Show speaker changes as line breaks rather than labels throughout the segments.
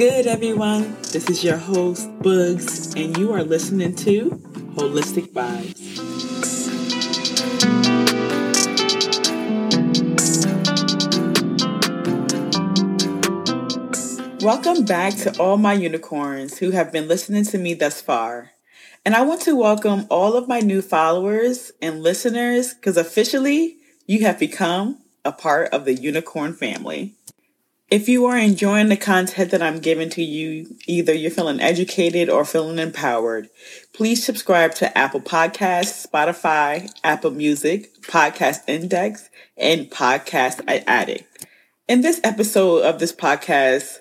good, everyone? This is your host, Bugs, and you are listening to Wholistic Vibes. Welcome back to all my unicorns who have been listening to me thus far. And I want to welcome all of my new followers and listeners because officially you have become a part of the unicorn family. If you are enjoying the content that I'm giving to you, either you're feeling educated or feeling empowered, please subscribe to Apple Podcasts, Spotify, Apple Music, Podcast Index, and Podcast Addict. In this episode of this podcast,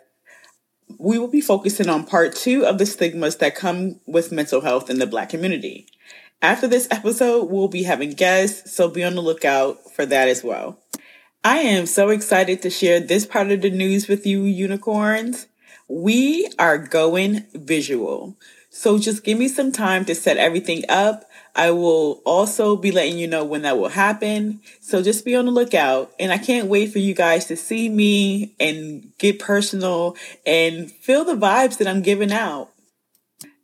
we will be focusing on part two of the stigmas that come with mental health in the Black community. After this episode, we'll be having guests, so be on the lookout for that as well. I am so excited to share this part of the news with you, unicorns. We are going visual. So just give me some time to set everything up. I will also be letting you know when that will happen. So just be on the lookout. And I can't wait for you guys to see me and get personal and feel the vibes that I'm giving out.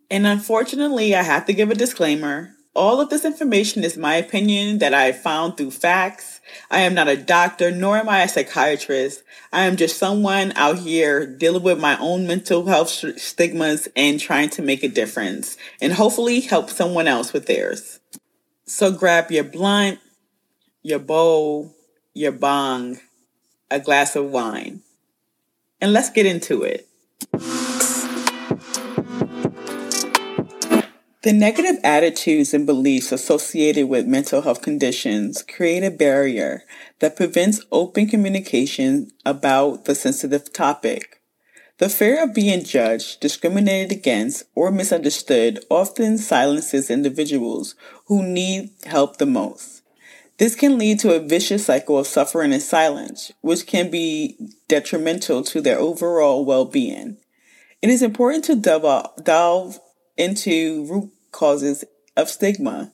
And unfortunately, I have to give a disclaimer. All of this information is my opinion that I found through facts I am not a doctor, nor am I a psychiatrist. I am just someone out here dealing with my own mental health stigmas and trying to make a difference and hopefully help someone else with theirs. So grab your blunt, your bowl, your bong, a glass of wine, and let's get into it. The negative attitudes and beliefs associated with mental health conditions create a barrier that prevents open communication about the sensitive topic. The fear of being judged, discriminated against, or misunderstood often silences individuals who need help the most. This can lead to a vicious cycle of suffering and silence, which can be detrimental to their overall well-being. It is important to delve, into root causes of stigma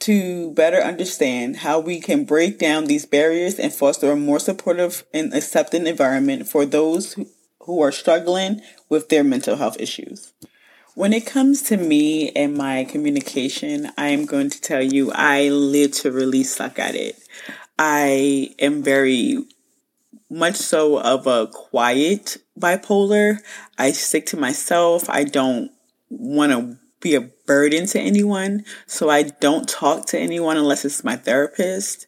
to better understand how we can break down these barriers and foster a more supportive and accepting environment for those who are struggling with their mental health issues. When it comes to me and my communication, I am going to tell you I literally suck at it. I am very much so of a quiet bipolar. I stick to myself. I don't want to be a burden to anyone. So I don't talk to anyone unless it's my therapist.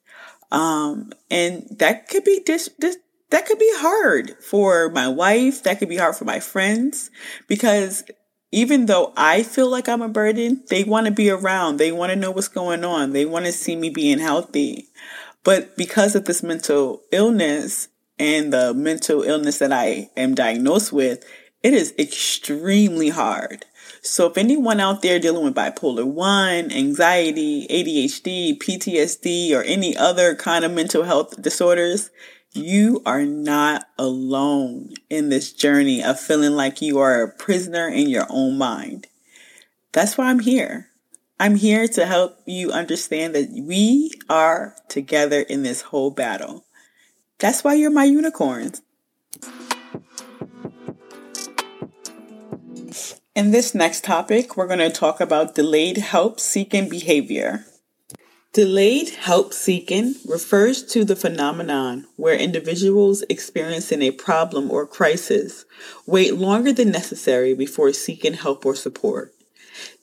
Um, and that could be dis, dis, that could be hard for my wife. That could be hard for my friends because even though I feel like I'm a burden, they want to be around. They want to know what's going on. They want to see me being healthy. But because of this mental illness and the mental illness that I am diagnosed with, it is extremely hard. So if anyone out there dealing with bipolar 1, anxiety, ADHD, PTSD, or any other kind of mental health disorders, you are not alone in this journey of feeling like you are a prisoner in your own mind. That's why I'm here. I'm here to help you understand that we are together in this whole battle. That's why you're my unicorns. In this next topic, we're going to talk about delayed help seeking behavior. Delayed help seeking refers to the phenomenon where individuals experiencing a problem or crisis wait longer than necessary before seeking help or support.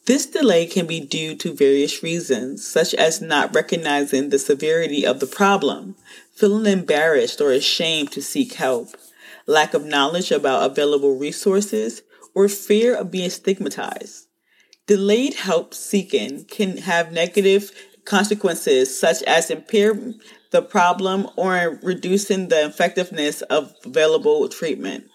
This delay can be due to various reasons, such as not recognizing the severity of the problem, feeling embarrassed or ashamed to seek help, lack of knowledge about available resources, or fear of being stigmatized. Delayed help seeking can have negative consequences such as impair the problem or reducing the effectiveness of available treatment.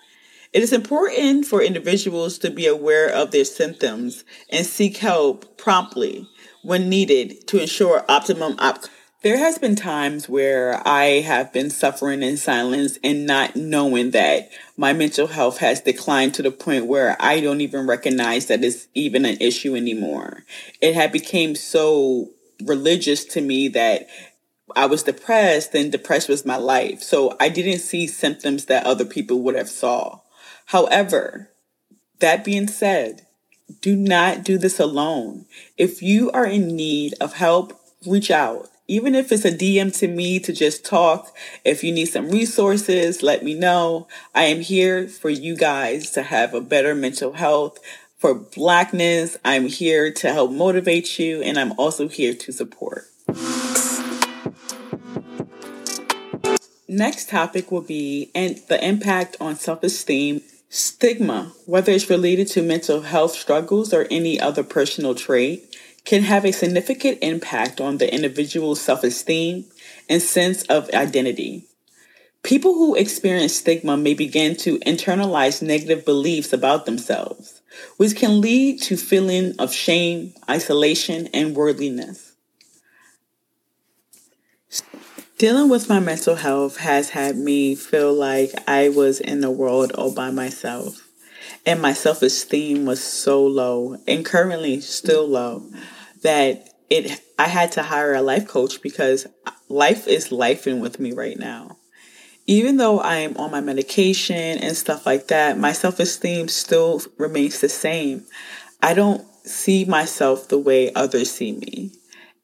It is important for individuals to be aware of their symptoms and seek help promptly when needed to ensure optimum outcomes. There has been times where I have been suffering in silence and not knowing that my mental health has declined to the point where I don't even recognize that it's even an issue anymore. It had become so religious to me that I was depressed and depressed was my life. So I didn't see symptoms that other people would have saw. However, That being said, do not do this alone. If you are in need of help, reach out. Even if it's a DM to me to just talk, if you need some resources, let me know. I am here for you guys to have a better mental health. For Blackness, I'm here to help motivate you, and I'm also here to support. Next topic will be and the impact on self-esteem Stigma, whether it's related to mental health struggles or any other personal trait, can have a significant impact on the individual's self esteem and sense of identity. People who experience stigma may begin to internalize negative beliefs about themselves, which can lead to feeling of shame, isolation, and worldliness. Dealing with my mental health has had me feel like I was in the world all by myself. And my self esteem was so low and currently still low that it I had to hire a life coach because life is lifing with me right now. Even though I am on my medication and stuff like that, my self esteem still remains the same. I don't see myself the way others see me.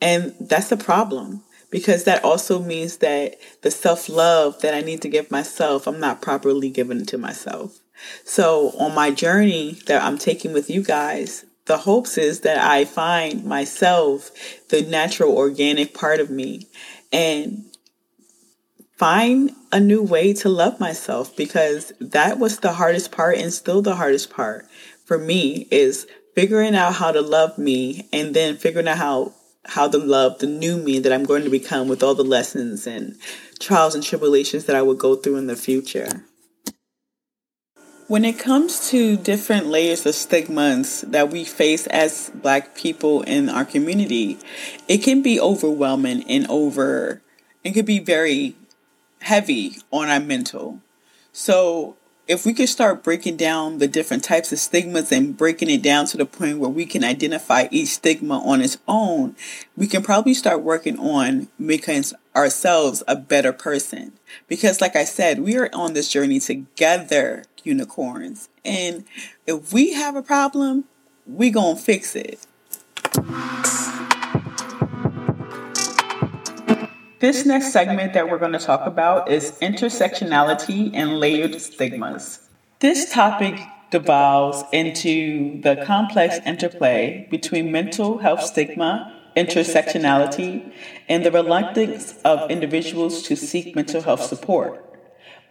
And that's a problem because that also means that the self love that I need to give myself, I'm not properly giving to myself. So, on my journey that I'm taking with you guys, the hopes is that I find myself, the natural organic part of me, and find a new way to love myself because that was the hardest part and still the hardest part for me is figuring out how to love me and then figuring out how how to love the new me that I'm going to become with all the lessons and trials and tribulations that I will go through in the future. When it comes to different layers of stigmas that we face as Black people in our community, it can be overwhelming and over, it could be very heavy on our mental. So if we could start breaking down the different types of stigmas and breaking it down to the point where we can identify each stigma on its own, we can probably start working on making ourselves a better person. Because, like I said, we are on this journey together, unicorns. And if we have a problem, we gonna fix it. This next segment that we're going to talk about is intersectionality and layered stigmas. This topic devolves into the complex interplay between mental health stigma, intersectionality, and the reluctance of individuals to seek mental health support.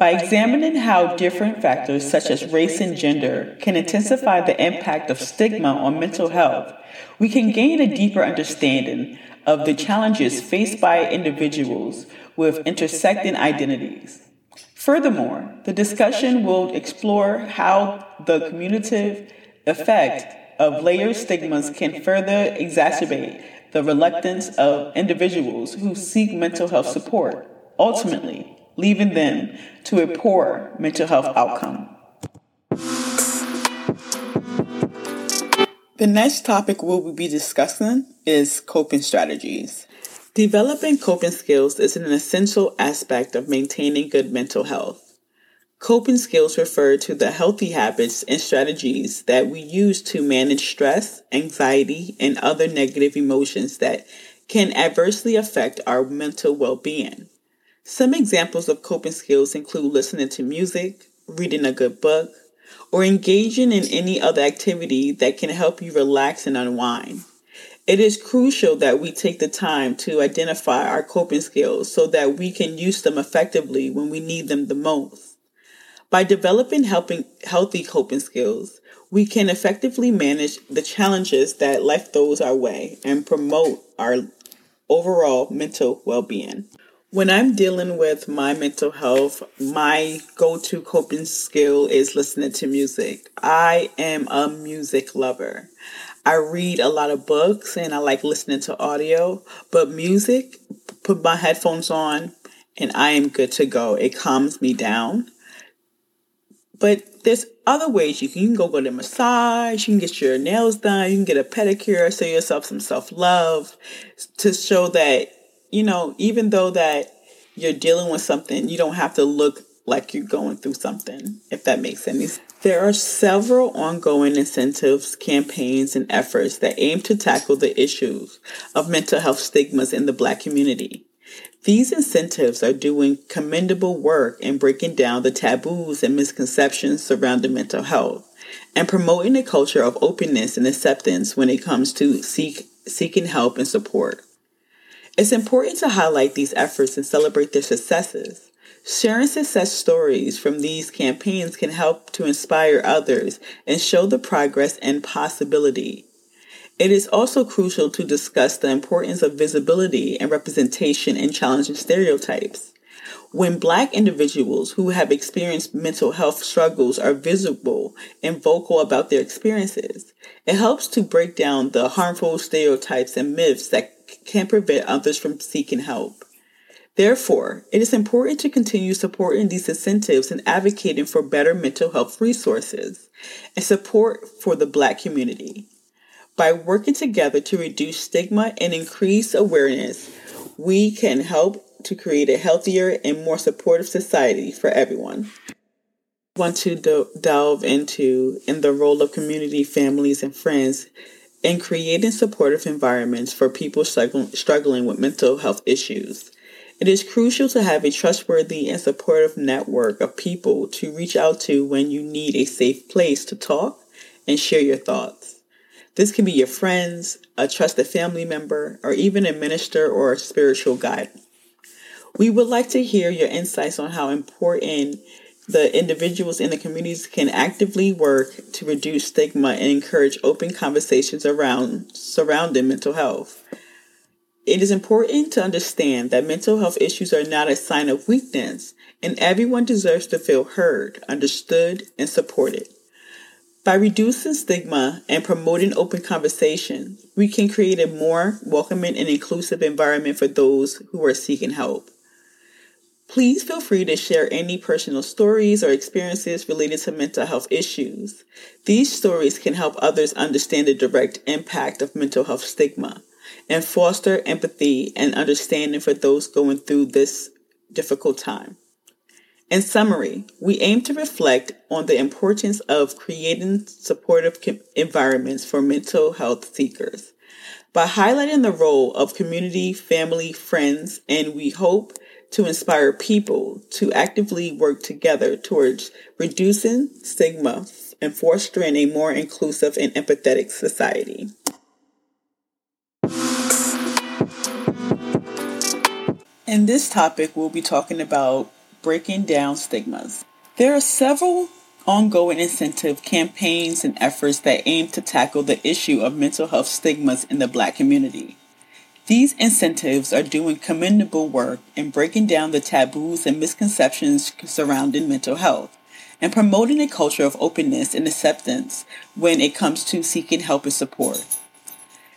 By examining how different factors such as race and gender can intensify the impact of stigma on mental health, we can gain a deeper understanding of the challenges faced by individuals with intersecting identities. Furthermore, the discussion will explore how the cumulative effect of layered stigmas can further exacerbate the reluctance of individuals who seek mental health support, ultimately leaving them to a poor mental health outcome. The next topic we'll be discussing is coping strategies. Developing coping skills is an essential aspect of maintaining good mental health. Coping skills refer to the healthy habits and strategies that we use to manage stress, anxiety, and other negative emotions that can adversely affect our mental well being. Some examples of coping skills include listening to music, reading a good book, or engaging in any other activity that can help you relax and unwind. It is crucial that we take the time to identify our coping skills so that we can use them effectively when we need them the most. By developing helping healthy coping skills, we can effectively manage the challenges that life throws our way and promote our overall mental well-being. When I'm dealing with my mental health, my go to coping skill is listening to music. I am a music lover. I read a lot of books and I like listening to audio, but music, put my headphones on and I am good to go. It calms me down. But there's other ways you can, you can go get a massage, you can get your nails done, you can get a pedicure, show yourself some self love to show that you know, even though that you're dealing with something, you don't have to look like you're going through something, if that makes any sense. There are several ongoing incentives, campaigns, and efforts that aim to tackle the issues of mental health stigmas in the Black community. These incentives are doing commendable work in breaking down the taboos and misconceptions surrounding mental health and promoting a culture of openness and acceptance when it comes to seek, seeking help and support. It's important to highlight these efforts and celebrate their successes. Sharing success stories from these campaigns can help to inspire others and show the progress and possibility. It is also crucial to discuss the importance of visibility and representation in challenging stereotypes. When Black individuals who have experienced mental health struggles are visible and vocal about their experiences, it helps to break down the harmful stereotypes and myths that can prevent others from seeking help. Therefore, it is important to continue supporting these incentives and advocating for better mental health resources and support for the Black community. By working together to reduce stigma and increase awareness, we can help to create a healthier and more supportive society for everyone. I want to do- delve into in the role of community, families, and friends in creating supportive environments for people struggling with mental health issues. It is crucial to have a trustworthy and supportive network of people to reach out to when you need a safe place to talk and share your thoughts. This can be your friends, a trusted family member, or even a minister or a spiritual guide. We would like to hear your insights on how important the individuals in the communities can actively work to reduce stigma and encourage open conversations around surrounding mental health. It is important to understand that mental health issues are not a sign of weakness, and everyone deserves to feel heard, understood, and supported. By reducing stigma and promoting open conversation, we can create a more welcoming and inclusive environment for those who are seeking help. Please feel free to share any personal stories or experiences related to mental health issues. These stories can help others understand the direct impact of mental health stigma and foster empathy and understanding for those going through this difficult time. In summary, we aim to reflect on the importance of creating supportive environments for mental health seekers by highlighting the role of community, family, friends, and we hope to inspire people to actively work together towards reducing stigma and fostering a more inclusive and empathetic society. In this topic, we'll be talking about breaking down stigmas. There are several ongoing incentive campaigns and efforts that aim to tackle the issue of mental health stigmas in the Black community. These incentives are doing commendable work in breaking down the taboos and misconceptions surrounding mental health and promoting a culture of openness and acceptance when it comes to seeking help and support.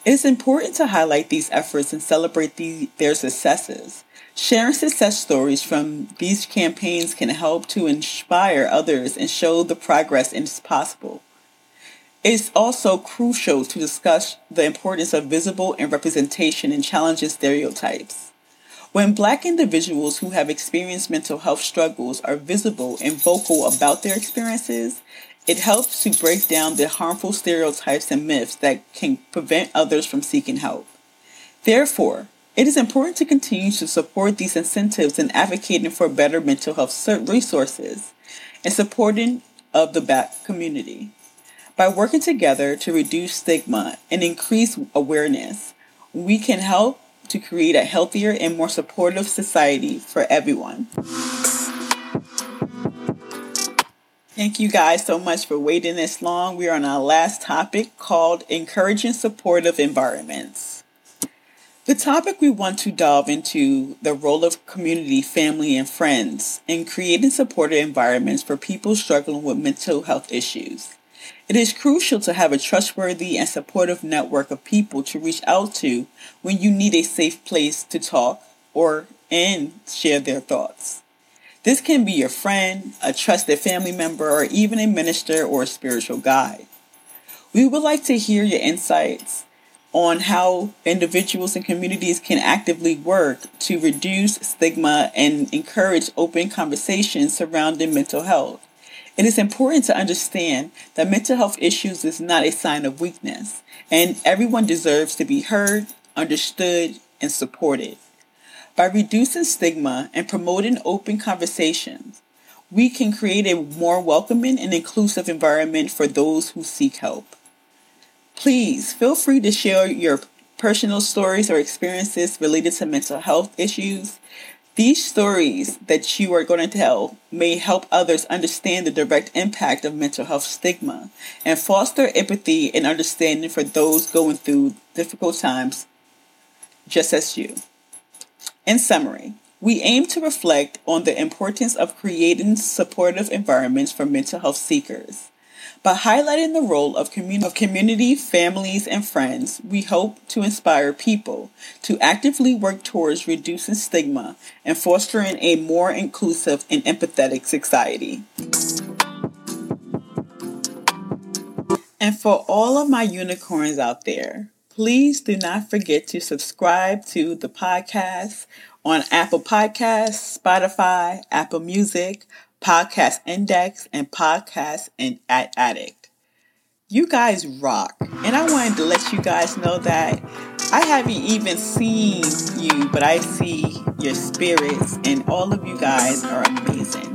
It is important to highlight these efforts and celebrate the, their successes. Sharing success stories from these campaigns can help to inspire others and show the progress is possible. It's also crucial to discuss the importance of visible and representation in challenging stereotypes. When Black individuals who have experienced mental health struggles are visible and vocal about their experiences, it helps to break down the harmful stereotypes and myths that can prevent others from seeking help. Therefore, it is important to continue to support these incentives in advocating for better mental health resources and supporting of the Black community. By working together to reduce stigma and increase awareness, we can help to create a healthier and more supportive society for everyone. Thank you guys so much for waiting this long. We are on our last topic called Encouraging Supportive Environments. The topic we want to delve into the role of community, family, and friends in creating supportive environments for people struggling with mental health issues. It is crucial to have a trustworthy and supportive network of people to reach out to when you need a safe place to talk or and share their thoughts. This can be your friend, a trusted family member, or even a minister or a spiritual guide. We would like to hear your insights on how individuals and communities can actively work to reduce stigma and encourage open conversations surrounding mental health. It is important to understand that mental health issues is not a sign of weakness, and everyone deserves to be heard, understood, and supported. By reducing stigma and promoting open conversations, we can create a more welcoming and inclusive environment for those who seek help. Please feel free to share your personal stories or experiences related to mental health issues. These stories that you are going to tell may help others understand the direct impact of mental health stigma and foster empathy and understanding for those going through difficult times just as you. In summary, we aim to reflect on the importance of creating supportive environments for mental health seekers. By highlighting the role of, commun- of community, families, and friends, we hope to inspire people to actively work towards reducing stigma and fostering a more inclusive and empathetic society. And for all of my unicorns out there, please do not forget to subscribe to the podcast on Apple Podcasts, Spotify, Apple Music, Podcast Index, and Podcast and Addict. You guys rock. And I wanted to let you guys know that I haven't even seen you, but I see your spirits, and all of you guys are amazing.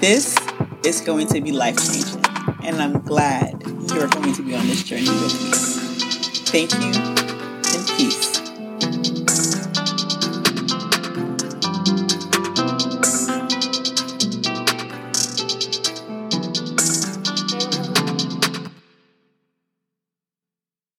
This is going to be life changing, and I'm glad you're going to be on this journey with me. Thank you.